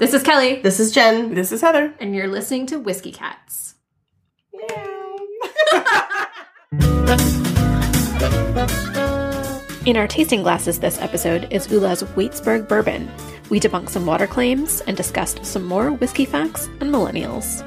This is Kelly, This is Jen. This is Heather. and you're listening to Whiskey Cats. In our tasting glasses this episode is Ula's Waitsburg Bourbon. We debunked some water claims and discussed some more whiskey facts and millennials.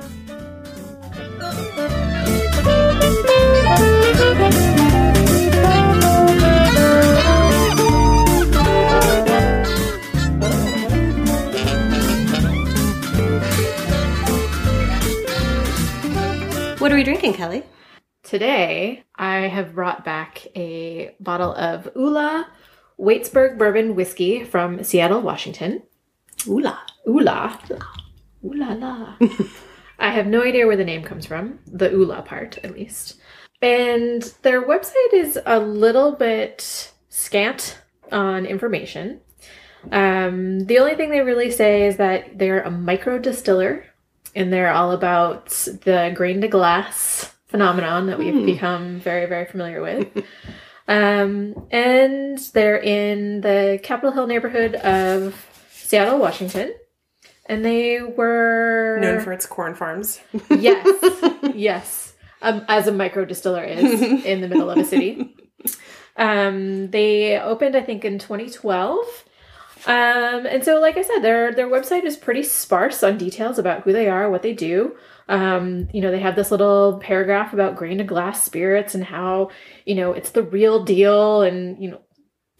Are we drinking, Kelly? Today, I have brought back a bottle of Ula Waitsburg Bourbon Whiskey from Seattle, Washington. Oola. Ula. Ooh la la. I have no idea where the name comes from, the Ula part at least. And their website is a little bit scant on information. Um, the only thing they really say is that they're a micro distiller and they're all about the grain to glass phenomenon that we've become very, very familiar with. Um, and they're in the Capitol Hill neighborhood of Seattle, Washington. And they were Known for its corn farms. yes, yes, um, as a micro distiller is in the middle of a city. Um, they opened, I think, in 2012. Um, and so, like I said, their their website is pretty sparse on details about who they are, what they do. Um, you know, they have this little paragraph about grain to glass spirits and how you know it's the real deal, and you know,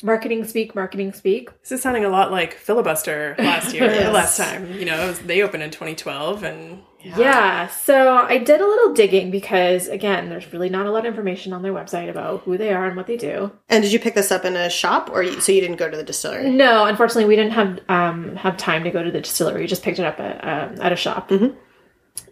marketing speak, marketing speak. This is sounding a lot like Filibuster last year, Yes. the last time. You know, was, they opened in 2012 and Yeah, so I did a little digging because again, there's really not a lot of information on their website about who they are and what they do. And did you pick this up in a shop, or you, so you didn't go to the distillery? No, unfortunately, we didn't have um, have time to go to the distillery. We just picked it up at, um, at a shop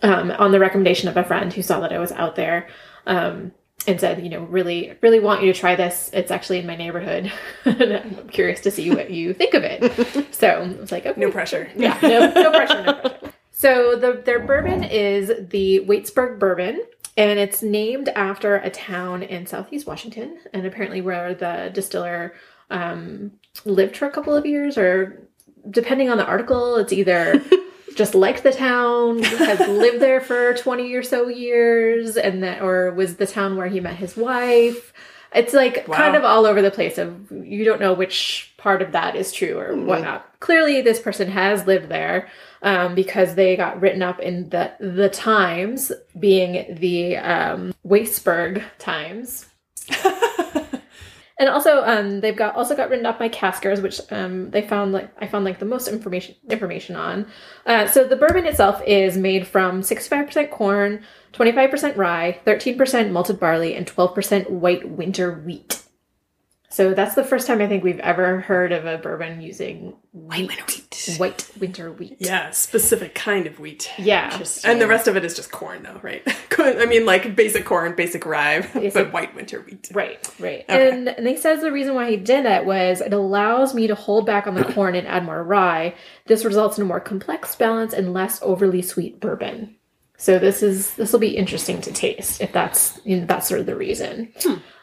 um, on the recommendation of a friend who saw that I was out there um, and said, you know, really, really want you to try this. It's actually in my neighborhood. and I'm curious to see what you think of it. So I was like, okay, no pressure. yeah, no, no pressure, no pressure. So the their bourbon is the Waitsburg bourbon, and it's named after a town in southeast Washington, and apparently where the distiller um, lived for a couple of years, or depending on the article, it's either just liked the town, has lived there for twenty or so years, and that, or was the town where he met his wife. It's like Wow. kind of all over the place of you don't know which part of that is true or whatnot. Clearly, this person has lived there um, because they got written up in the the Times, being the um, Waitsburg Times. And also, um, they've got also got written up by Caskers, which um, they found like I found like the most information information on. Uh, so the bourbon itself is made from sixty five percent corn, twenty five percent rye, thirteen percent malted barley, and twelve percent white winter wheat. So that's the first time I think we've ever heard of a bourbon using White winter wheat. white winter wheat. Yeah, specific kind of wheat. Yeah. And the rest of it is just corn, though, right? I mean, like basic corn, basic rye, Basic- but white winter wheat. Right, right. Okay. And, and they says the reason why he did that was it allows me to hold back on the corn and add more rye. This results in a more complex balance and less overly sweet bourbon. So this is this will be interesting to taste if that's you know, that's sort of the reason.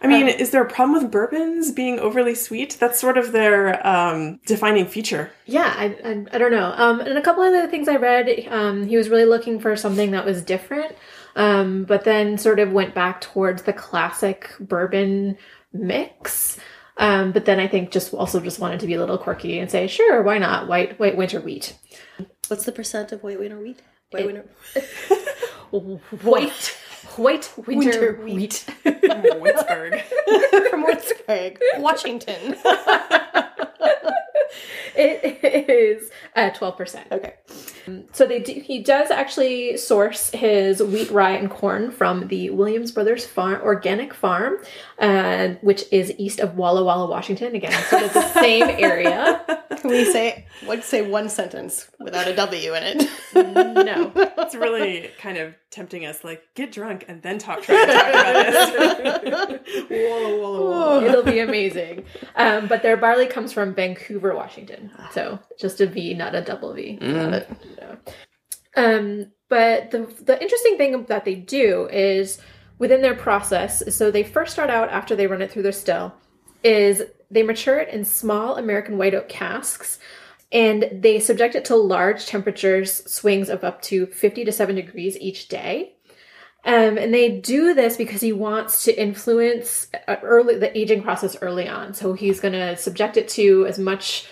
I mean, is there a problem with bourbons being overly sweet? That's sort of their um, defining feature. Yeah, I, I, I don't know. Um, and a couple of the things I read, um, he was really looking for something that was different, um, but then sort of went back towards the classic bourbon mix. Um, but then I think just also just wanted to be a little quirky and say, sure, why not white white winter wheat, What's the percent of white winter wheat? White winter. white white winter, Winter wheat. Witzberg. From Witzburg, Washington. it is uh, twelve percent. Okay. So they do, he does actually source his wheat, rye, and corn from the Williams Brothers Farm Organic Farm, uh, which is east of Walla Walla, Washington. Again, so it's the same area. Can we say let's say one sentence without a W in it? No, It's really kind of tempting us, like, get drunk and then talk, try to talk about this. whoa, whoa, whoa. it'll be amazing. Um, but their barley comes from Vancouver, Washington. So just a V, not a double V. Mm. Um, but the the interesting thing that they do is within their process. So they first start out after they run it through their still, is they mature it in small American white oak casks. and they subject it to large temperatures swings of up to 50 to 7 degrees each day. Um, and they do this because he wants to influence uh, early the aging process early on. So he's going to subject it to as much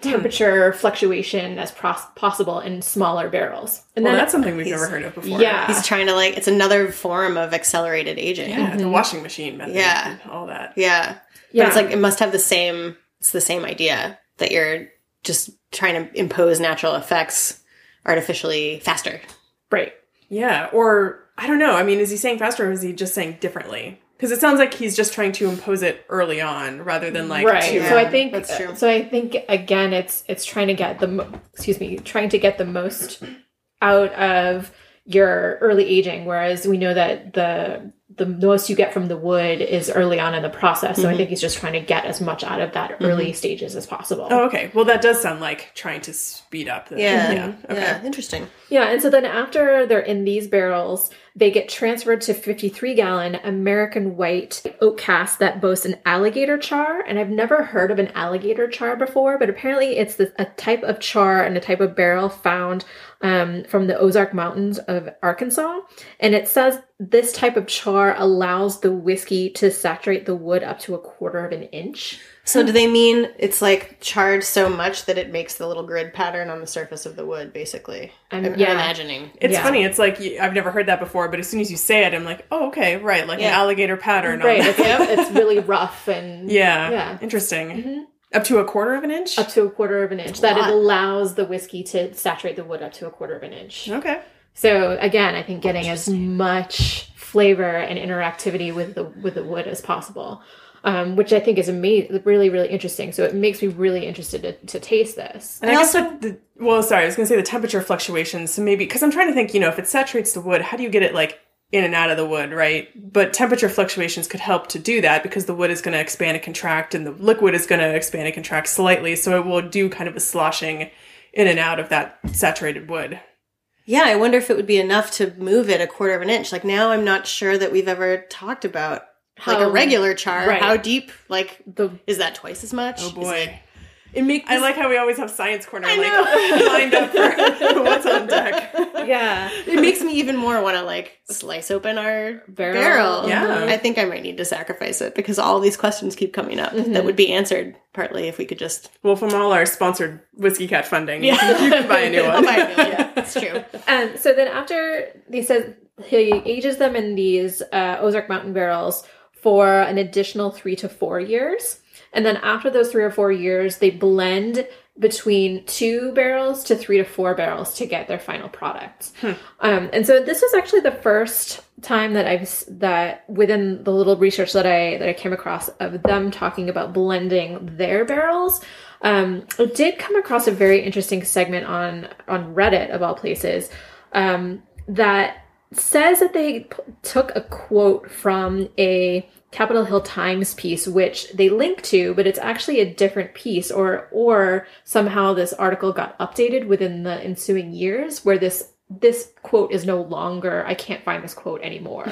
temperature fluctuation as pros- possible in smaller barrels. And Well, then that's something we've never heard of before. Yeah. He's trying to like it's another form of accelerated aging. Yeah, the mm-hmm. washing machine method. Yeah. and all that. Yeah. Yeah. But it's like it must have the same it's the same idea that you're just trying to impose natural effects artificially faster. right. Yeah, or I don't know. I mean, is he saying faster or is he just saying differently? Because it sounds like he's just trying to impose it early on rather than like right to- so i think that's true. so i think again it's it's trying to get the mo- excuse me trying to get the most out of your early aging whereas we know that the the most you get from the wood is early on in the process Mm-hmm. so i think he's just trying to get as much out of that early stages as possible Oh, okay. Well, that does sound like trying to speed up. The, Yeah. Yeah. Okay. Yeah. Interesting. Yeah, and so then after they're in these barrels, they get transferred to 53 gallon American white oak casks that boast an alligator char. And I've never heard of an alligator char before, but apparently it's this, a type of char and a type of barrel found um, from the Ozark Mountains of Arkansas. And it says this type of char allows the whiskey to saturate the wood up to a quarter of an inch. So do they mean it's like charred so much that it makes the little grid pattern on the surface of the wood, basically? I'm- I'm yeah. imagining. It's Yeah. funny. It's like you- I've never heard that before, but as soon as you say it, I'm like, oh, okay, right, like an alligator pattern. Right. that. It's, it's really rough and yeah. Yeah. Interesting. Up to a quarter of an inch. up to a quarter of an inch. That it allows the whiskey to saturate the wood up to a quarter of an inch. okay. So again, I think getting as much flavor and interactivity with the with the wood as possible, um, which I think is amazing, really really interesting. So it makes me really interested to, to taste this. And I, I also- the, the well, sorry, I was going to say the temperature fluctuations. So maybe because I'm trying to think, you know, if it saturates the wood, how do you get it like in and out of the wood, right? But temperature fluctuations could help to do that because the wood is going to expand and contract, and the liquid is going to expand and contract slightly, so it will do kind of a sloshing in and out of that saturated wood. Yeah, I wonder if it would be enough to move it a quarter of an inch. Like now I'm not sure that we've ever talked about like a regular char. right. How deep? Like The is that twice as much? Oh boy. It, it make I like how we always have science corner I like know. lined up for what's on deck. yeah, it makes me even more want to like slice open our Barrel. barrel. Yeah. I think I might need to sacrifice it because all these questions keep coming up Mm-hmm. that would be answered partly if we could just. Well, from all our sponsored whiskey cat funding, you, can, you can buy a new I'll one. buy a new one. Yeah, it's true. and so then after he says he ages them in these uh, Ozark Mountain barrels for an additional three to four years. And then after those three or four years, they blend between two barrels to three to four barrels to get their final product. Um, and so this was actually the first time that I've that within the little research that I that I came across of them talking about blending their barrels. Um, I did come across a very interesting segment on on Reddit of all places um, that says that they p- took a quote from a Capitol Hill Times piece, which they link to, but it's actually a different piece, or or somehow this article got updated within the ensuing years, where this this quote is no longer. I can't find this quote anymore,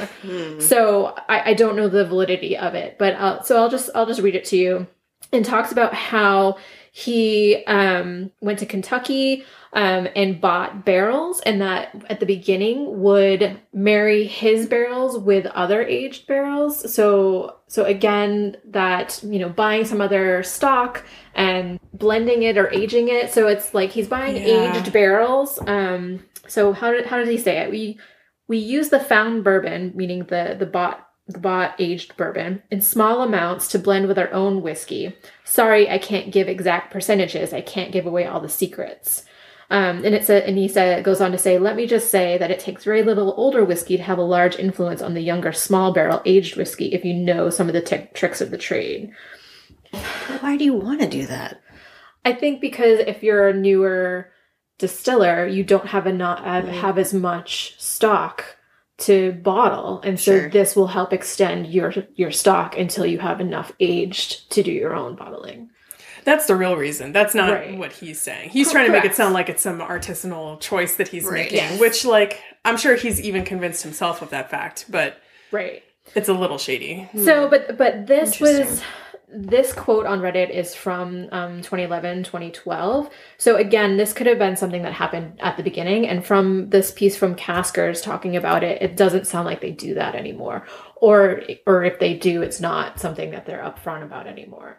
so I, I don't know the validity of it. But uh, so I'll just I'll just read it to you. And talks about how he um, went to Kentucky um, and bought barrels, and that at the beginning would marry his barrels with other aged barrels. So, so again, that you know, buying some other stock and blending it or aging it. So it's like he's buying Yeah. aged barrels. Um, so how did how did he say it? We we use the found bourbon, meaning the the bought the bought aged bourbon, in small amounts to blend with our own whiskey. Sorry, I can't give exact percentages. I can't give away all the secrets. Um, and it's a, and he said goes on to say, let me just say that it takes very little older whiskey to have a large influence on the younger small barrel aged whiskey if you know some of the t- tricks of the trade. Why do you want to do that? I think because if you're a newer distiller, you don't have enough have, Mm. have as much stock to bottle, and so Sure. this will help extend your your stock until you have enough aged to do your own bottling. That's the real reason. That's not Right. what he's saying. He's trying to make it sound like it's some artisanal choice that he's Right. making, Yes. which, like, I'm sure he's even convinced himself of that fact, but Right. it's a little shady. So, but but this was this quote on Reddit is from um, 2011, 2012. So again, this could have been something that happened at the beginning. And from this piece from Caskers talking about it, it doesn't sound like they do that anymore. Or, or if they do, it's not something that they're upfront about anymore.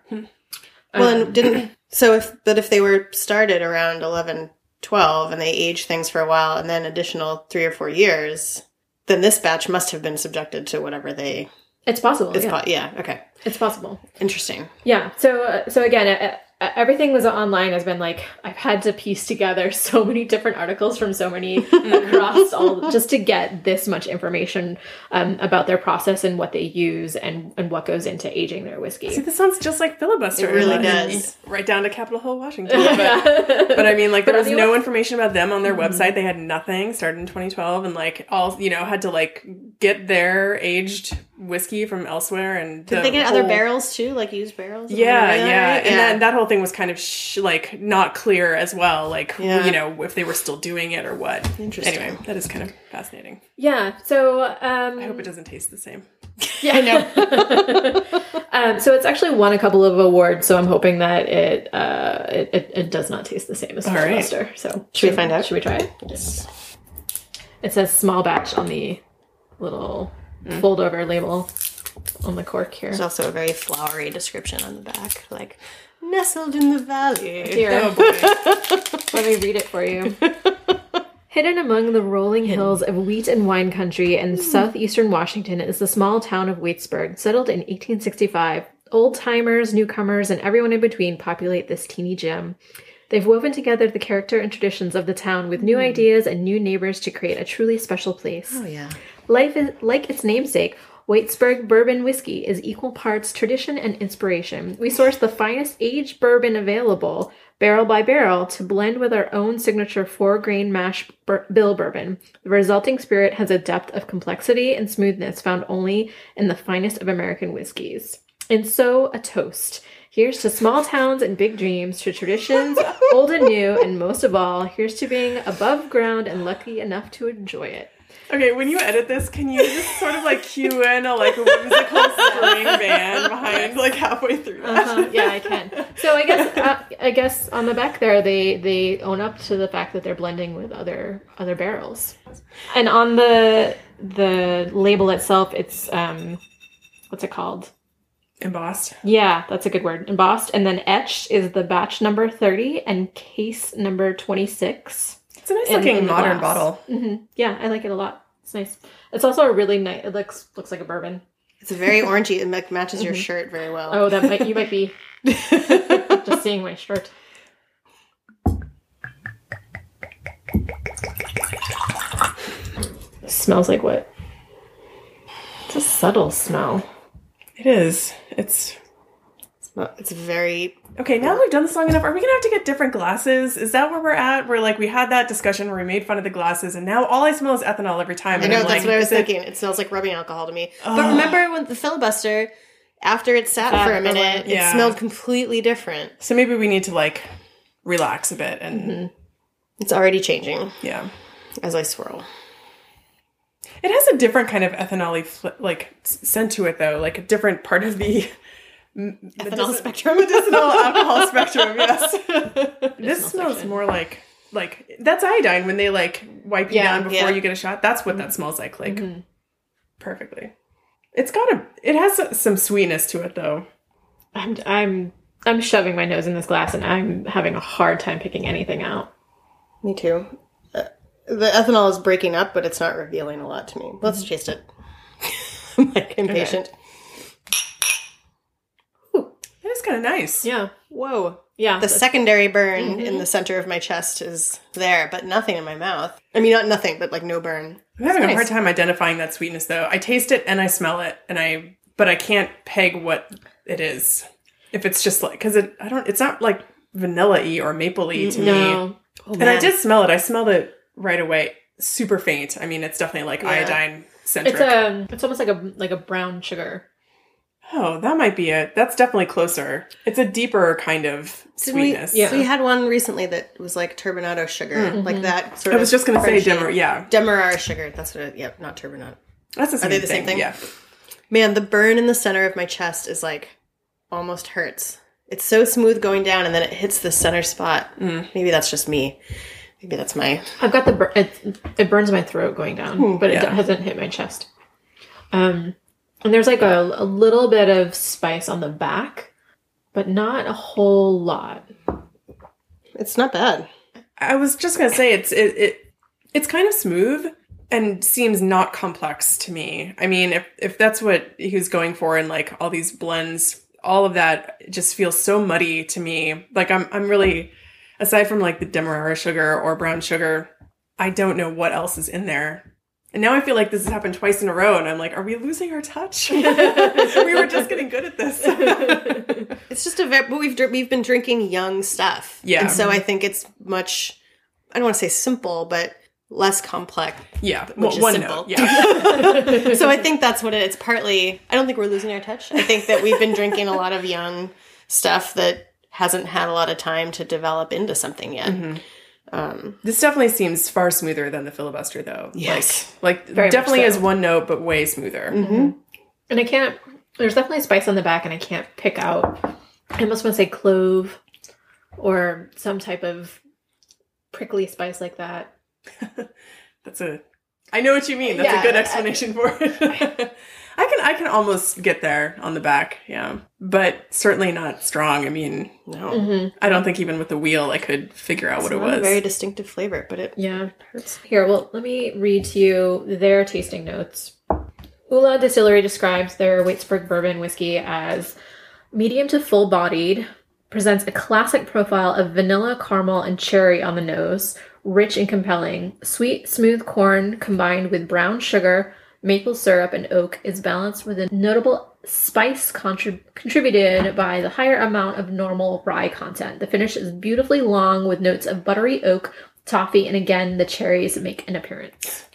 Well, and didn't so if but if they were started around 11, 12 and they aged things for a while and then additional three or four years, then this batch must have been subjected to whatever they. It's possible. It's yeah. po- yeah. Okay. it's possible. Interesting. Yeah. So uh, so again, uh, everything was online has been like I've had to piece together so many different articles from so many across all just to get this much information um, about their process and what they use and and what goes into aging their whiskey. See, this sounds just like filibuster. It really and does. Right down to Capitol Hill, Washington. But, but I mean, like, there But was the no web- information about them on their Mm-hmm. website. They had nothing. Started in 2012, and like all you know had to like get their aged whiskey from elsewhere. And Did the they get other barrels too, like used barrels? Yeah, Remember that, yeah, right? and then that whole thing was kind of sh- like not clear as well. Like Yeah. you know if they were still doing it or what. Interesting. Anyway, that is kind of fascinating. yeah. So um, I hope it doesn't taste the same. Yeah, I know. um, so it's actually won a couple of awards. So I'm hoping that it uh, it, it, it does not taste the same as All right. Filibuster. So Should we find out? Should we try it? It says small batch on the little fold over label on the cork here. There's also a very flowery description on the back, like nestled in the valley. Here, Oh boy. let me read it for you. Hidden among the rolling hills of wheat and wine country in hmm. southeastern Washington is the small town of Waitsburg, settled in 1865. Old timers, newcomers, and everyone in between populate this teeny gem. They've woven together the character and traditions of the town with new hmm. ideas and new neighbors to create a truly special place. Oh yeah. Life is like its namesake. Waitsburg bourbon whiskey is equal parts tradition and inspiration. We source the finest aged bourbon available, barrel by barrel, to blend with our own signature four grain mash bur- bill bourbon. The resulting spirit has a depth of complexity and smoothness found only in the finest of American whiskeys. And so, a toast. Here's to small towns and big dreams, to traditions, old and new, and most of all, here's to being above ground and lucky enough to enjoy it. Okay, when you edit this, can you just sort of like cue in a like a whimsical string band behind like halfway through? Uh-huh. Yeah, I can. So I guess uh, I guess on the back there they they own up to the fact that they're blending with other other barrels, and on the the label itself, it's um, what's it called? Embossed. Yeah, that's a good word. Embossed, and then etched is the batch number thirty and case number twenty six. It's a nice In- looking in modern bottle. hmm Yeah, I like it a lot. It's nice. It's also a really nice. It looks looks like a bourbon. It's very orangey. It ma- matches your mm-hmm. shirt very well. Oh, that might you might be just seeing my shirt. Smells like what? It's a subtle smell. It is. It's It's very. okay. Now that we've done this long enough, are we gonna have to get different glasses? Is that where we're at? Where like we had that discussion where we made fun of the glasses, and now all I smell is ethanol every time. I know I'm that's like, what I was is it- thinking. It smells like rubbing alcohol to me. But remember when the filibuster, after it sat Sat for a minute, while. it smelled completely different. So maybe we need to like relax a bit and mm-hmm. It's already changing yeah. as I swirl. It has a different kind of ethanol fl- like scent to it though, like a different part of the Ethanol spectrum. medicinal alcohol spectrum. Yes, this smells smells section. more like like that's iodine when they like wipe you Yeah, down before yeah. you get a shot. That's what that mm-hmm. smells like, like mm-hmm. perfectly. It's got a it has a- some sweetness to it though. I'm I'm I'm shoving my nose in this glass and I'm having a hard time picking anything out. Me too. Uh, the ethanol is breaking up, but it's not revealing a lot to me. Let's mm-hmm. taste it. I'm like impatient. It is kind of nice. Yeah. Whoa. Yeah. The secondary burn in mm-hmm. the center of my chest is there, but nothing in my mouth. I mean, not nothing, but like no burn. I'm having a hard time identifying that sweetness though. I taste it and I smell it, and I but I can't peg what it is. If it's just like because it I don't it's not like vanilla y or maple y to mm, me. no. Oh, And I did smell it. I smelled it right away. Super faint. I mean, it's definitely like iodine centric. It's a it's almost like a like a brown sugar. Oh, that might be it. That's definitely closer. It's a deeper kind of Didn't we, sweetness. Yeah. we had one recently that was like turbinado sugar, mm-hmm. like mm-hmm. that sort of. I of. was just gonna say Frenchy- dimmer. Yeah, Demerara sugar. That's what it. Yep, not turbinado. that's the same Are they thing. the same thing? Yeah. Man, the burn in the center of my chest is like almost hurts. It's so smooth going down, and then it hits the center spot. Mm. Maybe that's just me. Maybe that's my. I've got the bur- it, it burns my throat going down, but it Yeah. hasn't hit my chest. Um, and there's like a, a little bit of spice on the back, but not a whole lot. It's not bad. I was just gonna say it's it, it it's kind of smooth and seems not complex to me. I mean, if if that's what he was going for in like all these blends, all of that just feels so muddy to me. Like I'm I'm really aside from like the demerara sugar or brown sugar, I don't know what else is in there. And now I feel like this has happened twice in a row, and I'm like, are we losing our touch? we were just getting good at this. It's just a very, but we've we've been drinking young stuff. Yeah. and so I think it's much. I don't want to say simple, but less complex. yeah, Which is one simple. note. Yeah. so I think that's what it, it's partly. I don't think we're losing our touch. I think that we've been drinking a lot of young stuff that hasn't had a lot of time to develop into something yet. Mm-hmm. Um, This definitely seems far smoother than the filibuster, though. Yes. like, like Very much definitely so. is one note, but way smoother. And I can't. There's definitely spice on the back, and I can't pick out. I almost want to say clove, or some type of prickly spice like that. That's a. I know what you mean. That's Yeah, a good I- explanation for it. I can I can almost get there on the back, yeah, but certainly not strong. I mean, no, mm-hmm. I don't think even with the wheel I could figure out what it's it not a was. very distinctive flavor, but it Yeah, hurts. Here, well, let me read to you their tasting notes. Ula Distillery describes their Waitsburg bourbon whiskey as medium to full bodied, presents a classic profile of vanilla, caramel, and cherry on the nose, rich and compelling. Sweet, smooth corn combined with brown sugar, maple syrup, and oak is balanced with a notable spice contrib- contributed by the higher amount of normal rye content. The finish is beautifully long with notes of buttery oak, toffee, and again, the cherries make an appearance.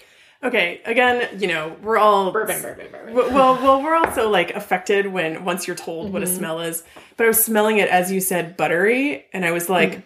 Okay, again, you know, we're all Bourbon, bourbon, bourbon. Well, well, we're also like affected when once you're told what a Mm-hmm. smell is. But I was smelling it as you said, buttery, and I was like, Mm.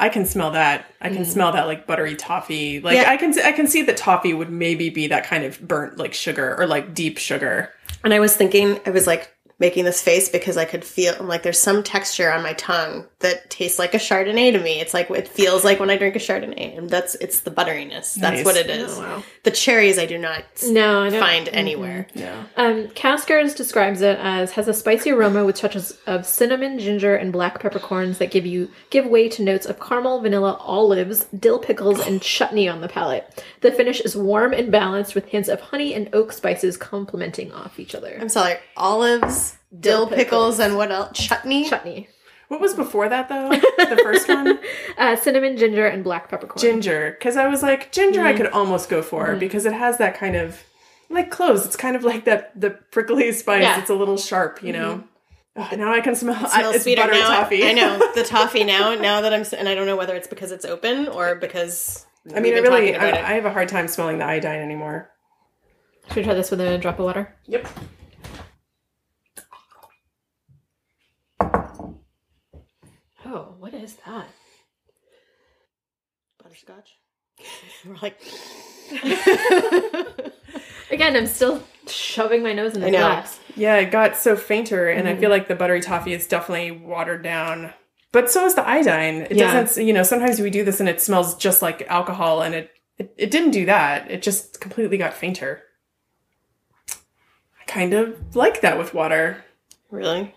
I can smell that. I can mm. smell that like buttery toffee. Like Yeah. I can, I can see that toffee would maybe be that kind of burnt like sugar or like deep sugar. And I was thinking, I was like making this face because I could feel I'm like there's some texture on my tongue that tastes like a Chardonnay to me. It's like it feels like when I drink a Chardonnay, and that's it's the butteriness. That's Nice. what it is. Oh, wow. The cherries I do not No, I don't. find anywhere. Yeah. Um, Caskers describes it as has a spicy aroma with touches of cinnamon, ginger, and black peppercorns that give you give way to notes of caramel, vanilla, olives, dill pickles, and chutney on the palate. The finish is warm and balanced with hints of honey and oak spices complementing off each other. I'm sorry, olives, dill, Dill pickles, pickles. and what else? Chutney. Chutney, What was before that though? The first one, uh, cinnamon, ginger, and black peppercorn. ginger, because I was like ginger. I Mm-hmm. could almost go for because it has that kind of like cloves. It's kind of like that the prickly spice. Yeah. It's a little sharp, you know. Ugh, now I can smell. I, Smells it's sweeter buttery now. toffee. I know the toffee now. Now that I'm, s- and I don't know whether it's because it's open or because I mean, I really, I, I have a hard time smelling the iodine anymore. Should we try this with a drop of water? Yep. Oh, what is that? butterscotch. We're like, Again, I'm still shoving my nose in the glass. Yeah, it got so fainter, and I Mm-hmm. feel like the buttery toffee is definitely watered down. But so is the iodine. It Yeah. doesn't, you know, sometimes we do this and it smells just like alcohol, and it, it, it didn't do that. It just completely got fainter. I kind of like that with water. really?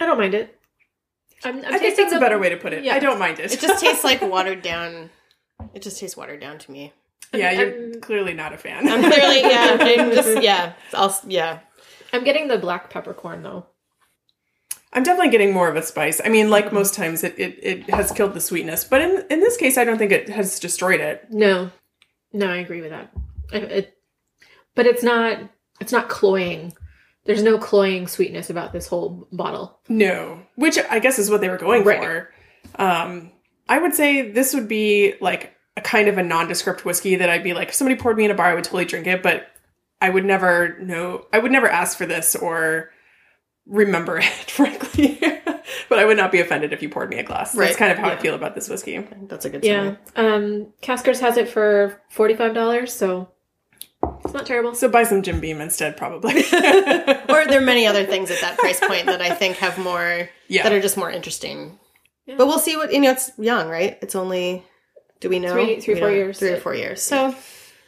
I don't mind it. I'm, I'm I think tasting that's a better way to put it. Yeah. I don't mind it. It just tastes like watered down. It just tastes watered down to me. yeah, you're I'm- clearly not a fan. I'm clearly, yeah, I'm just, yeah, I'll, yeah. I'm getting the black peppercorn though. I'm definitely getting more of a spice. I mean, like most times, it, it, it has killed the sweetness, but in in this case, I don't think it has destroyed it. No, no, I agree with that. It, it, but it's not. It's not cloying. There's no cloying sweetness about this whole bottle. No, which I guess is what they were going Right. for. Um, I would say this would be like a kind of a nondescript whiskey that I'd be like, if somebody poured me in a bar, I would totally drink it, but I would never know. I would never ask for this or remember it, frankly. but I would not be offended if you poured me a glass. That's kind of how I feel about this whiskey. That's a good Yeah. summary. Um, Caskers has it for forty five dollars. So Not terrible. So buy some Jim Beam instead, probably. or there are many other things at that price point that I think have more Yeah. that are just more interesting. But we'll see what you know. It's young, right? It's only. Do we know? Three- three, We four don't- years. Three or four years. So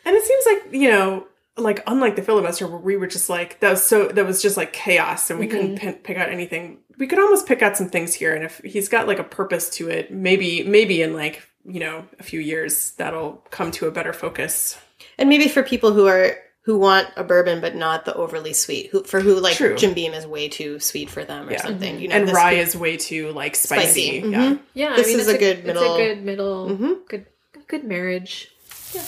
And it seems like, you know, like unlike the filibuster where we were just like that was so that was just like chaos and we couldn't mm-hmm. pin, pick out anything. We could almost pick out some things here and if he's got like a purpose to it, maybe maybe in like, you know, a few years that'll come to a better focus. And maybe for people who are who want a bourbon but not the overly sweet, who for who like True. Jim Beam is way too sweet for them or Yeah. something. You know, And this rye could- is way too like spicy. Spicy. Yeah. Yeah, This I mean, is it's a good middle- It's a good middle. Mhm. Good, good marriage. Do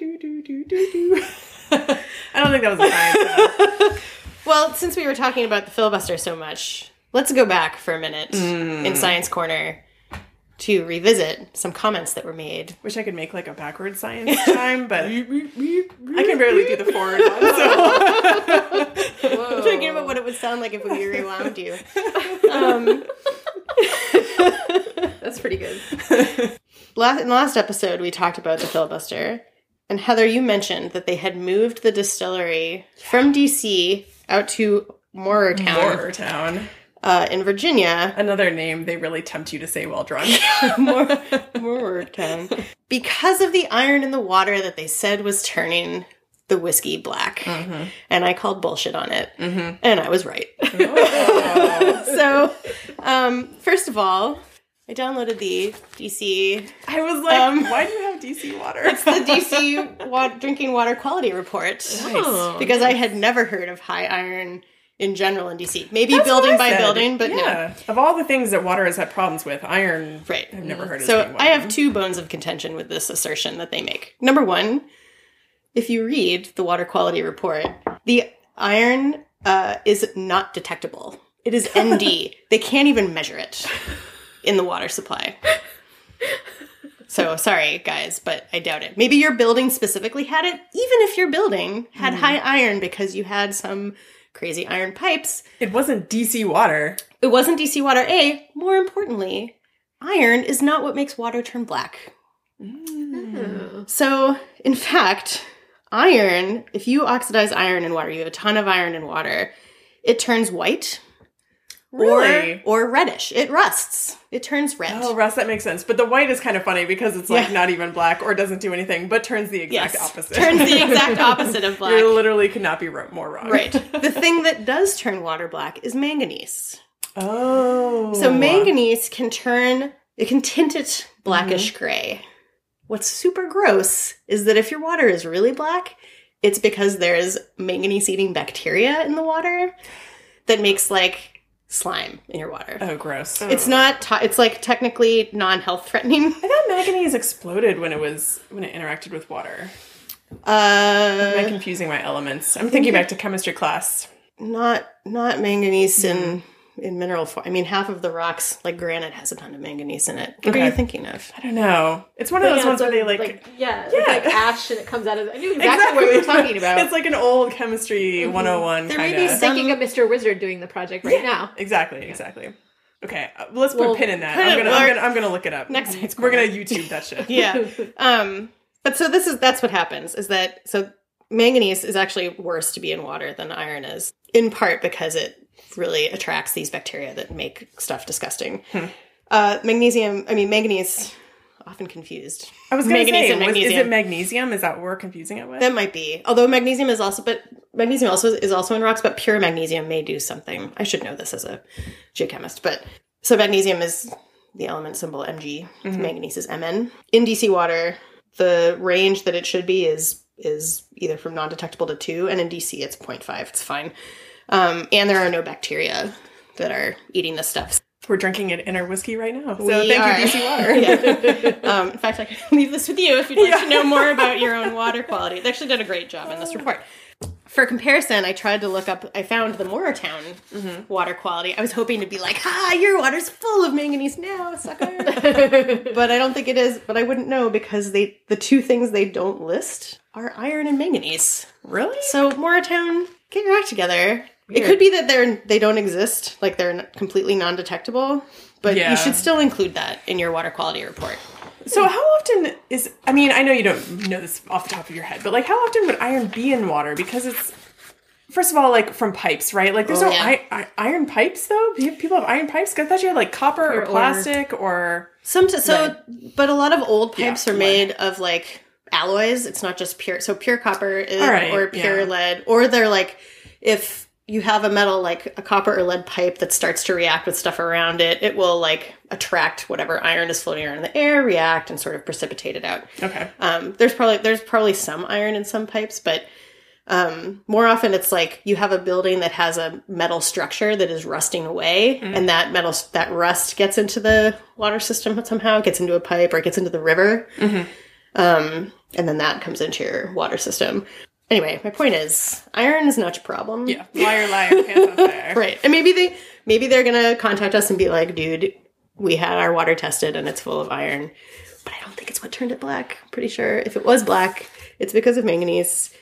do do do do do. I don't think that was a uh, Well, since we were talking about the filibuster so much, let's go back for a minute Mm. in Science Corner to revisit some comments that were made. Wish I could make like a backward science time, but I can barely do the forward one. So I'm thinking about what it would sound like if we rewound you. Um, That's pretty good. last, in the last episode, we talked about the filibuster. And Heather, you mentioned that they had moved the distillery from DC out to Morristown Town. uh, in Virginia. Another name they really tempt you to say while drunk. More, Morristown. Because of the iron in the water that they said was turning the whiskey black. And I called bullshit on it. And I was right. so, um, first of all, I downloaded the DC I was like, Um, why do you have DC water? It's the DC wa- drinking water quality report Oh. because I had never heard of high iron in general in DC. Maybe That's building by said. building, but no. yeah. Of all the things that water has had problems with, iron, Right. I've never heard of. So I have two bones of contention with this assertion that they make. Number one, if you read the water quality report, the iron uh, is not detectable. It is ND. they can't even measure it in the water supply. So sorry, guys, but I doubt it. Maybe your building specifically had it, even if your building had mm-hmm. high iron because you had some crazy iron pipes. It wasn't DC water. It wasn't DC water. A, more importantly, iron is not what makes water turn black. Oh. So, in fact, iron, if you oxidize iron in water, you have a ton of iron in water, it turns white Really? or, or reddish. It rusts. It turns red. Oh, rust, that makes sense. But the white is kind of funny because it's like Yeah. not even black or doesn't do anything, but turns the exact yes. opposite. Turns the exact opposite of black. You literally could not be more wrong. right. The thing that does turn water black is manganese. Oh. So manganese can turn, it can tint it blackish mm-hmm. gray. What's super gross is that if your water is really black, it's because there's manganese eating bacteria in the water that makes like slime in your water. Oh, gross. It's not, to- it's like technically non health threatening. I thought manganese exploded when it was when it interacted with water. Uh, Am I confusing my elements? I'm thinking back to chemistry class. not, not manganese in, in mineral form. I mean, half of the rocks, like granite, has a ton of manganese in it. What are you thinking of? I don't know. It's one of those Yeah, ones so, where they like, yeah, Yeah. it's like ash and it comes out of. I knew exactly, what you were talking about. it's like an old chemistry 101 There may kind be of. some- thinking of Mr. Wizard doing the project right now. Exactly, exactly. Okay, uh, let's put Well, a pin in that. I'm gonna, I'm gonna, I'm gonna look it up. Next Science we're gonna YouTube that shit. yeah. Um, but so this is that's what happens is that so manganese is actually worse to be in water than iron is, in part because it really attracts these bacteria that make stuff disgusting. Hmm. Uh, magnesium, I mean manganese, often confused. I was gonna say, and was- is it magnesium? Is that what we're confusing it with? That might be, although magnesium is also, but magnesium also is also in rocks, but pure magnesium may do something. I should know this as a geochemist, but so magnesium is the element symbol Mg. Manganese is Mn. In DC water, the range that it should be is is either from non-detectable to two, and in DC it's 0.5. It's fine, um, and there are no bacteria that are eating this stuff. We're drinking it in our whiskey right now. So We thank are. you, DC Water. Yeah. um, in fact, I can leave this with you if you'd like to know more about your own water quality. They actually did a great job in this report. for comparison, I tried to look up. I found the Moretown water quality. I was hoping to be like, ah, your water's full of manganese now, sucker." but I don't think it is. But I wouldn't know because they the two things they don't list are iron and manganese. Really? So Moretown, get your act together. It could be that they're they don't exist, like they're completely non-detectable. But Yeah. you should still include that in your water quality report. So how often is I mean, I know you don't know this off the top of your head, but like how often would iron be in water? Because it's first of all like from pipes, right? Like there's Oh, no yeah. I, I, iron pipes though. People have iron pipes. I thought you had like copper or Or- plastic or Some so, but a lot of old Yeah, pipes are lead. made of like alloys. It's not just pure. So pure copper is, All right, or pure yeah. lead, or they're like if you have a metal like a copper or lead pipe that starts to react with stuff around it, it will like attract whatever iron is floating around in the air, react, and sort of precipitate it out. okay. Um, there's probably there's probably some iron in some pipes, but um, more often it's like you have a building that has a metal structure that is rusting away, and that metal that rust gets into the water system somehow, gets into a pipe or gets into the river, um, and then that comes into your water system. Anyway, my point is, iron is not your problem. Yeah. Liar liar pants on fire. Right. And maybe they maybe they're gonna contact us and be like, dude, we had our water tested and it's full of iron. But I don't think it's what turned it black. Pretty sure if it was black, it's because of manganese.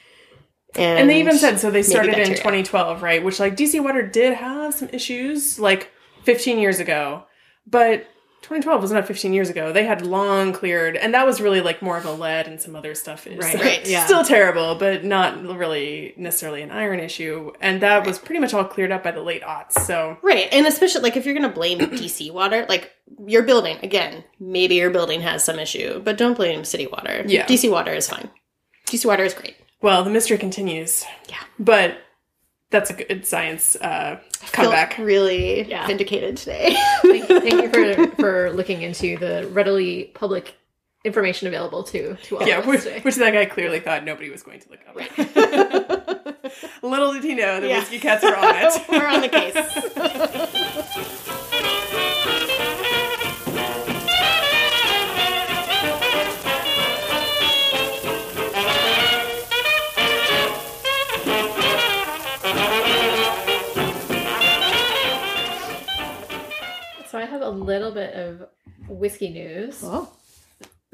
And, And they even said so they started in 2012, right? Which like DC Water did have some issues like 15 years ago. But 2012 was not 15 years ago. They had long cleared and that was really like more of a lead and some other stuff is Right. Right, yeah. still terrible, but not really necessarily an iron issue. And that was pretty much all cleared up by the late aughts. So Right. And especially like if you're gonna blame DC water, like your building, again, maybe your building has some issue, but don't blame city water. Yeah. DC water is fine. DC water is great. well, the mystery continues. Yeah. But that's a good science uh, comeback. Really Yeah. vindicated today. thank, you, thank you for for looking into the readily public information available to to all Yeah, of us which, today. which that guy clearly thought nobody was going to look up. Little did he know the Yeah. whiskey cats are on it. We're on the case. A little bit of whiskey news. Oh.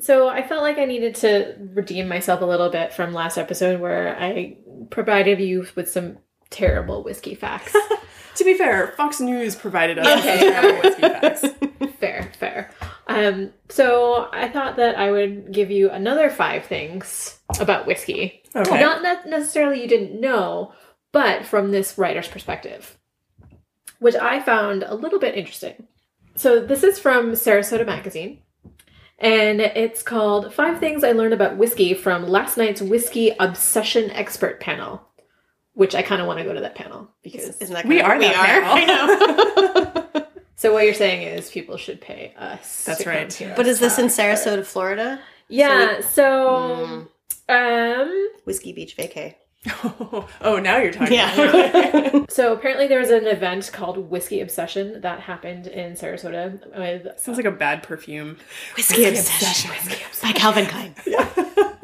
So I felt like I needed to redeem myself a little bit from last episode where I provided you with some terrible whiskey facts. to be fair, Fox News provided us Okay. with terrible whiskey facts. fair, fair. Um, so I thought that I would give you another five things about whiskey. Okay. Not ne- necessarily you didn't know, but from this writer's perspective, which I found a little bit interesting. So this is from Sarasota Magazine, and it's called Five Things I Learned About Whiskey from Last Night's Whiskey Obsession Expert Panel, which I kind of want to go to that panel because. Isn't that We kind of are what that I know. So what you're saying is people should pay us. That's to right. to but is this in Sarasota, Florida? Yeah. So, um, Whiskey Beach vacay. Oh, oh, now you're talking. Yeah. so apparently there was an event called Whiskey Obsession that happened in Sarasota with uh, Sounds like a bad perfume. Whiskey, obsession. By Calvin Klein.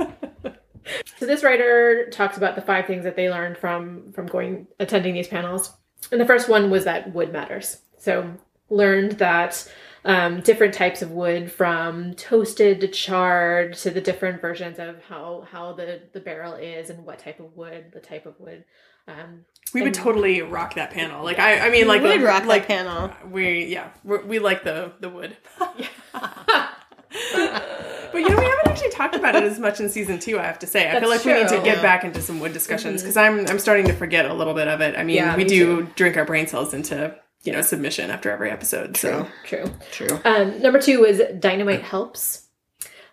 So this writer talks about the five things that they learned from from going attending these panels. And the first one was that wood matters. So learned that um, different types of wood, from toasted to charred, to the different versions of how how the the barrel is and what type of wood, the type of wood. Um, We would totally rock that panel. Like I, I mean, like we Would the- rock like that panel. we, yeah, we're, like the the wood. but you know, we haven't actually talked about it as much in season two. I have to say, I feel That's like we need to true. get back into some wood discussions because I'm I'm starting to forget a little bit of it. I mean, Yeah, we me do drink our brain cells into you know submission after every episode. So true. True. Um, number two is dynamite helps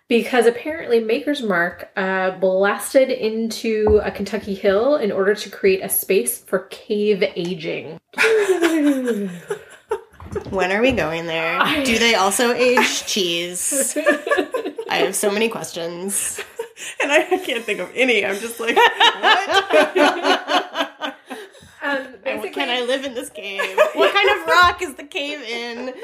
because apparently Maker's Mark uh, blasted into a Kentucky hill in order to create a space for cave aging. When are we going there? Do they also age cheese? I have so many questions. and I, I can't think of any. I'm just like, And basically, Can I live in this cave? What kind of rock is the cave in?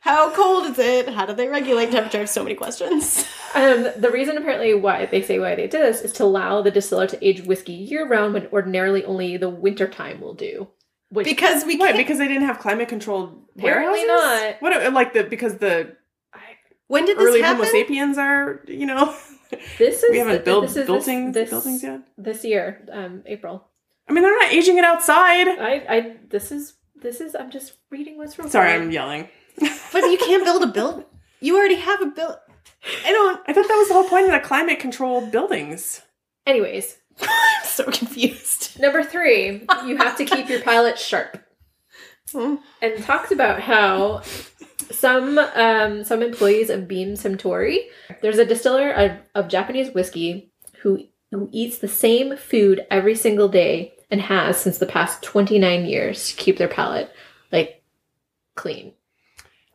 How cold is it? How do they regulate temperature? I have so many questions. Um, the reason apparently why they say why they did this is to allow the distiller to age whiskey year round when ordinarily only the winter time will do. Which Because we Why? can't. Because they didn't have climate controlled Apparently warehouses? not. What? Like the because the when did this early happen? Homo sapiens are you know this is we haven't built this is this- this, buildings yet. This year, um, April. I mean, they're not aging it outside. I, I, this is, this is. I'm just reading what's real. Sorry, I'm yelling. But you can't build a build. You already have a build. I don't. I thought that was the whole point of the climate controlled buildings. Anyways, I'm so confused. number three, you have to keep your palate sharp. Hmm. and talks about how some um, some employees of Beam Suntory, there's a distiller of, of Japanese whiskey who who eats the same food every single day and has since the past 29 years to keep their palate like clean.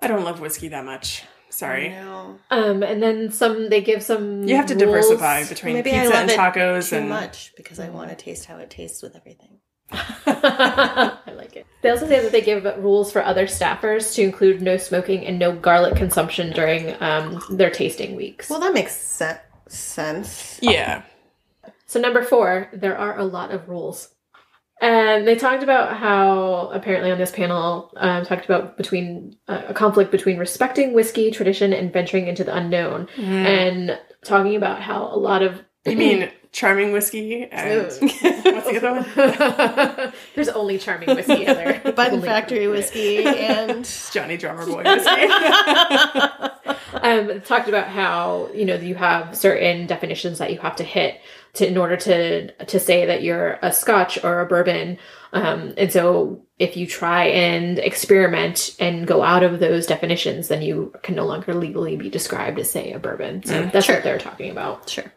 I don't love whiskey that much. Sorry. No. Um, and then some they give some You have to rules. diversify between Maybe I pizza love and it tacos Too and much because I want to taste how it tastes with everything. I like it. They also say that they give rules for other staffers to include no smoking and no garlic consumption during um, their tasting weeks. Well, that makes se- sense. yeah. So number four, there are a lot of rules. And they talked about how apparently on this panel um, talked about between uh, a conflict between respecting whiskey tradition and venturing into the unknown, and talking about how a lot of You mean charming whiskey and what's the other one? there's only charming whiskey there. Button Factory whiskey and Johnny Drummer Boy whiskey. um, talked about how you know you have certain definitions that you have to hit to in order to to say that you're a Scotch or a bourbon, um, and so if you try and experiment and go out of those definitions, then you can no longer legally be described as say a bourbon. So mm. that's Sure. what they're talking about. sure.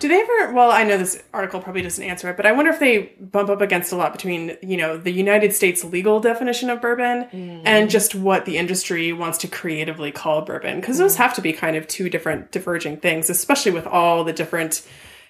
Do they ever? Well, I know this article probably doesn't answer it, but I wonder if they bump up against a lot between you know the United States legal definition of bourbon mm. and just what the industry wants to creatively call bourbon, because those mm. have to be kind of two different diverging things, especially with all the different.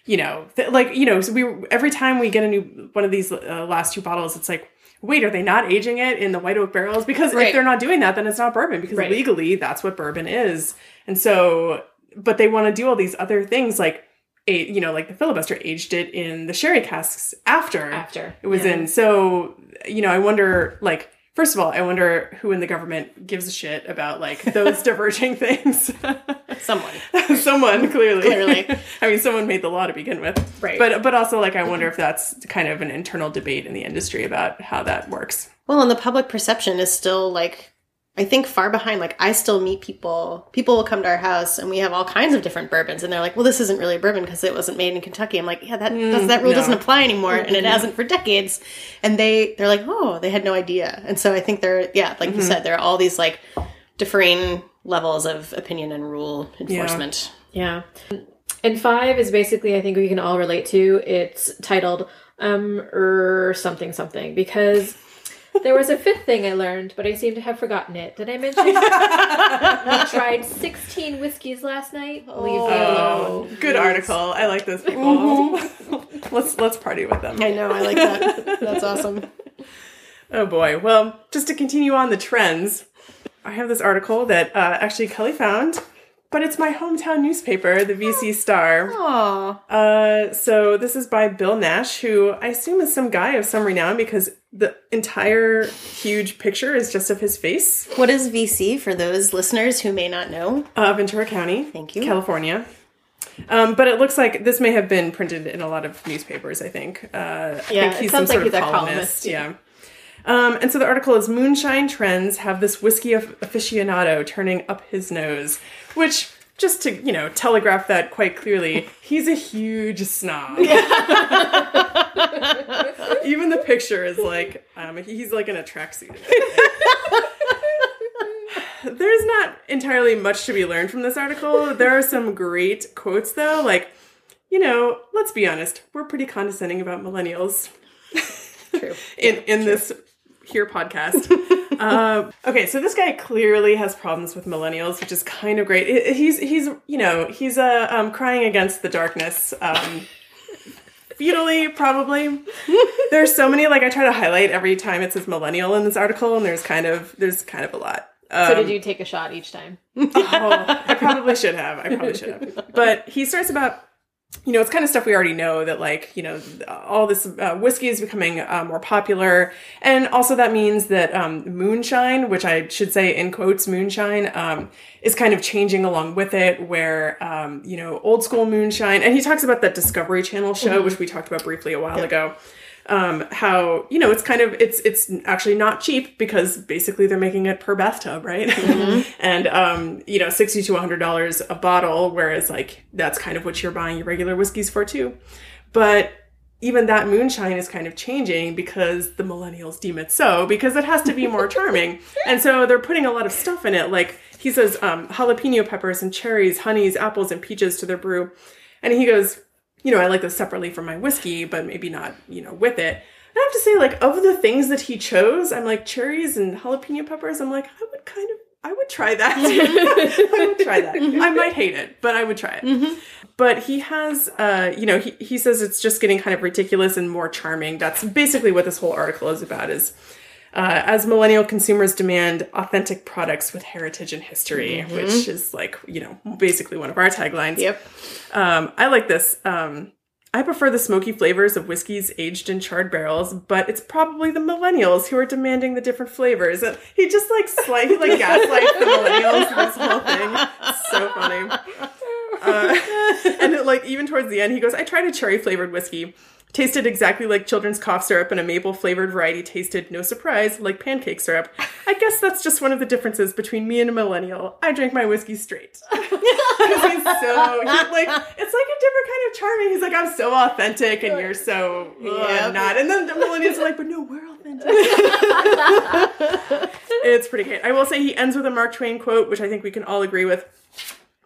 You know, th- like you know, so we every time we get a new one of these uh, last two bottles, it's like, wait, are they not aging it in the white oak barrels? Because Right. if they're not doing that, then it's not bourbon. Because Right. legally, that's what bourbon is. And so, but they want to do all these other things, like a, you know, like the filibuster aged it in the sherry casks after After it was Yeah. in. So, you know, I wonder, like, first of all, I wonder who in the government gives a shit about like those diverging things. Someone. someone clearly, Clearly. I mean, someone made the law to begin with, Right. But but also, like, I wonder if that's kind of an internal debate in the industry about how that works. Well, and the public perception is still like, I think far behind. Like, I still meet people. People will come to our house, and we have all kinds of different bourbons, and they're like, "Well, this isn't really a bourbon because it wasn't made in Kentucky." I'm like, "Yeah, that that's, that rule no. doesn't apply anymore, and it hasn't for decades." And they they're like, "Oh, they had no idea." And so I think there, yeah, like you said, there are all these like differing levels of opinion and rule enforcement. Yeah. And five is basically, I think we can all relate to. It's titled um er something something because there was a fifth thing I learned, but I seem to have forgotten it. Did I mention we tried 16 whiskeys last night? Leave me Oh, alone. good article. I like those people. let's let's party with them. I know, I like that. That's awesome. Oh boy. Well, just to continue on the trends, I have this article that uh, actually Kelly found, but it's my hometown newspaper, the VC Star. Oh, Uh, so this is by Bill Nash, who I assume is some guy of some renown because the entire huge picture is just of his face. what is VC for those listeners who may not know? Uh, Ventura County, Thank you. California. Um, but it looks like this may have been printed in a lot of newspapers. I think. Uh, I Yeah, think it he's some sounds sort like of he's a columnist. columnist, Yeah. Um, and so the article is Moonshine Trends have this whiskey aficionado turning up his nose, which, just to, you know, telegraph that quite clearly, he's a huge snob. Even the picture is like, um, he's like in a tracksuit. There's not entirely much to be learned from this article. There are some great quotes, though. Like, you know, let's be honest, we're pretty condescending about millennials True. in in this here podcast. um, okay, so this guy clearly has problems with millennials, which is kind of great. He's he's you know he's uh, um, crying against the darkness. Um, Futilely, probably. There's so many like I try to highlight every time it says millennial in this article, and there's kind of there's kind of a lot. so did you take a shot each time? oh, I probably should have. I probably should have. But he starts about, you know, it's kind of stuff we already know that, like, you know, all this uh, whiskey is becoming uh, more popular. And also that means that um, moonshine, which I should say in quotes, moonshine, um, is kind of changing along with it, where, um, you know, old school moonshine. And he talks about that Discovery Channel show, which we talked about briefly a while ago um, how you know it's kind of it's it's actually not cheap because basically they're making it per bathtub, right? and um, you know, sixty to hundred dollars a bottle, whereas like that's kind of what you're buying your regular whiskeys for too. But even that moonshine is kind of changing because the millennials deem it so because it has to be more charming and so they're putting a lot of stuff in it like he says um, jalapeno peppers and cherries honeys apples and peaches to their brew and he goes you know i like this separately from my whiskey but maybe not you know with it. I have to say like of the things that he chose i'm like cherries and jalapeno peppers i'm like i would kind of i would try that. I would try that. I might hate it but i would try it. But he has uh you know he, he says it's just getting kind of ridiculous and more charming. That's basically what this whole article is about is uh, as millennial consumers demand authentic products with heritage and history which is like you know basically one of our taglines Yep. um, I like this. Um, I prefer the smoky flavors of whiskeys aged in charred barrels, but it's probably the millennials who are demanding the different flavors. And he just like slight, he like gaslights the millennials. This whole thing, It's so funny. Uh, and it, like even towards the end, he goes, "I tried a cherry flavored whiskey." Tasted exactly like children's cough syrup, and a maple flavored variety tasted, no surprise, like pancake syrup. I guess that's just one of the differences between me and a millennial. I drink my whiskey straight. He's so, he, like, it's like a different kind of charming. He's like, I'm so authentic, and you're so uh, Yep. not. And then the millennials are like, but no, we're authentic. it's pretty great. I will say he ends with a Mark Twain quote, which I think we can all agree with.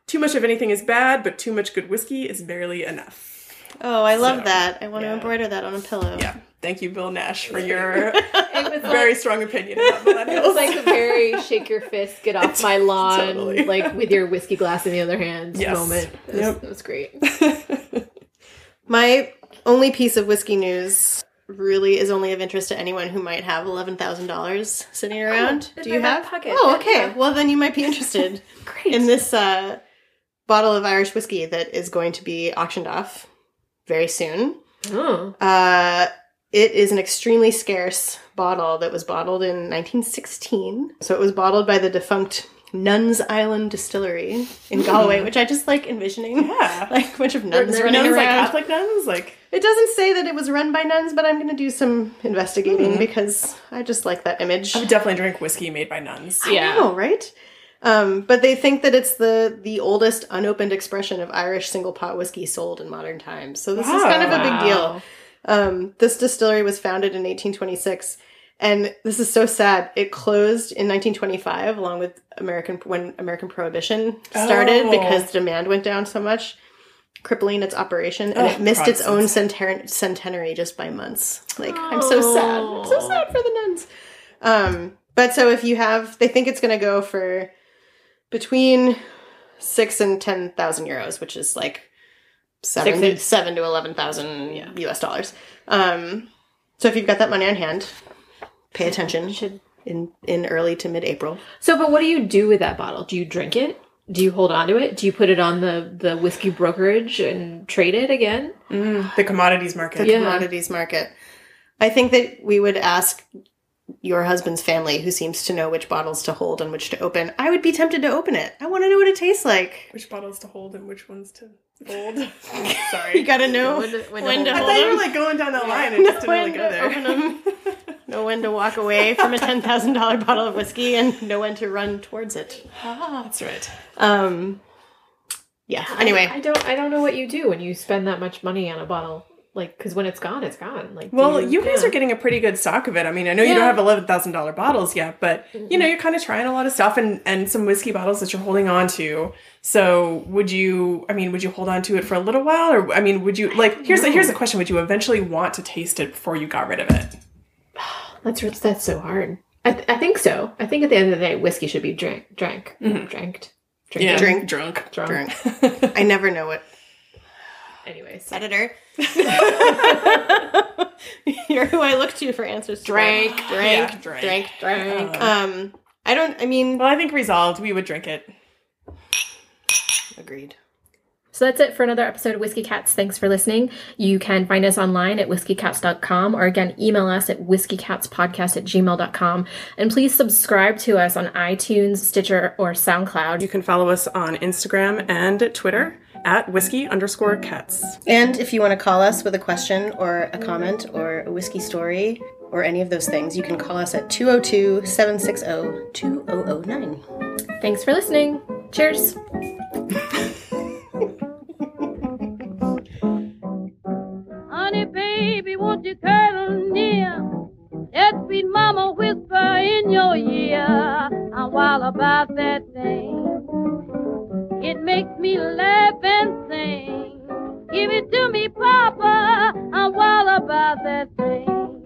Too much of anything is bad, but too much good whiskey is barely enough. Oh, I love So, that. I want yeah. to embroider that on a pillow. Yeah. Thank you, Bill Nash, for your very like, strong opinion about it millennials. was like the very shake your fist, get off my lawn, Totally. like with your whiskey glass in the other hand Yes. moment. It was, Yep. it was great. My only piece of whiskey news really is only of interest to anyone who might have eleven thousand dollars sitting around. in Do you have? pocket. Oh, okay. Yeah. Well, then you might be interested Great. in this uh, bottle of Irish whiskey that is going to be auctioned off very soon. Oh. Uh, it is an extremely scarce bottle that was bottled in 1916. So it was bottled by the defunct Nuns Island Distillery in Galway, which I just like envisioning. Yeah. Like a bunch of nuns they're running nuns, like around. Catholic nuns, like It doesn't say that it was run by nuns, but I'm going to do some investigating Hmm. because I just like that image. I would definitely drink whiskey made by nuns. Yeah. I know, right? Um, but they think that it's the the oldest unopened expression of Irish single pot whiskey sold in modern times. So this is kind of a big deal. Um, this distillery was founded in 1826, and this is so sad. It closed in 1925, along with American when American Prohibition started Oh. because demand went down so much, crippling its operation, and Ugh, it missed its own center- centenary just by months. Like I'm so sad. I'm so sad for the nuns. Um, but so if you have, they think it's going to go for between six and ten thousand euros, which is like seven to, seven to eleven thousand Yeah. US dollars. Um, so if you've got that money on hand, pay attention Should- in in early to mid April. So, but what do you do with that bottle? Do you drink it? Do you hold on to it? Do you put it on the the whiskey brokerage and trade it again? Mm, the commodities market. The Yeah. commodities market. I think that we would ask your husband's family, who seems to know which bottles to hold and which to open. I would be tempted to open it. I want to know what it tastes like. Which bottles to hold and which ones to hold. Sorry. you gotta know When to- when to when hold to I hold thought you were like going down that line and just didn't really when go to there. open 'em. know when to walk away from a ten thousand dollar bottle of whiskey and know when to run towards it. Ah, That's right. Um, yeah. Anyway, I, I don't. I don't know what you do when you spend that much money on a bottle. Like, because when it's gone, it's gone. Like, Well, you guys yeah. are getting a pretty good stock of it. I mean, I know you don't have eleven thousand dollar bottles yet, but you know you're kind of trying a lot of stuff and and some whiskey bottles that you're holding on to. So would you? I mean, would you hold on to it for a little while, or I mean, would you like? Here's the, here's the question: Would you eventually want to taste it before you got rid of it? That's that's so hard. I, th- I think so. I think at the end of the day, whiskey should be drank, drank, Mhm. dranked, Yeah, Drink. drunk. drunk. drink. I never know what Anyways, editor. You're who I look to for answers. to Drank. that. drank, Yeah, drank. drank, drank. Um, I don't. I mean, Well, I think resolved. We would drink it. agreed. So that's it for another episode of Whiskey Cats. Thanks for listening. You can find us online at whiskeycats.com or again, email us at whiskeycatspodcast at gmail.com. And please subscribe to us on iTunes, Stitcher, or SoundCloud. You can follow us on Instagram and Twitter at whiskey underscore cats. And if you want to call us with a question or a comment or a whiskey story or any of those things, you can call us at 202 760 2009. Thanks for listening. Cheers. Honey, baby, won't you cuddle near? Let sweet mama whisper in your ear. I'm wild about that thing. It makes me laugh and sing. Give it to me, Papa. I'm all about that thing.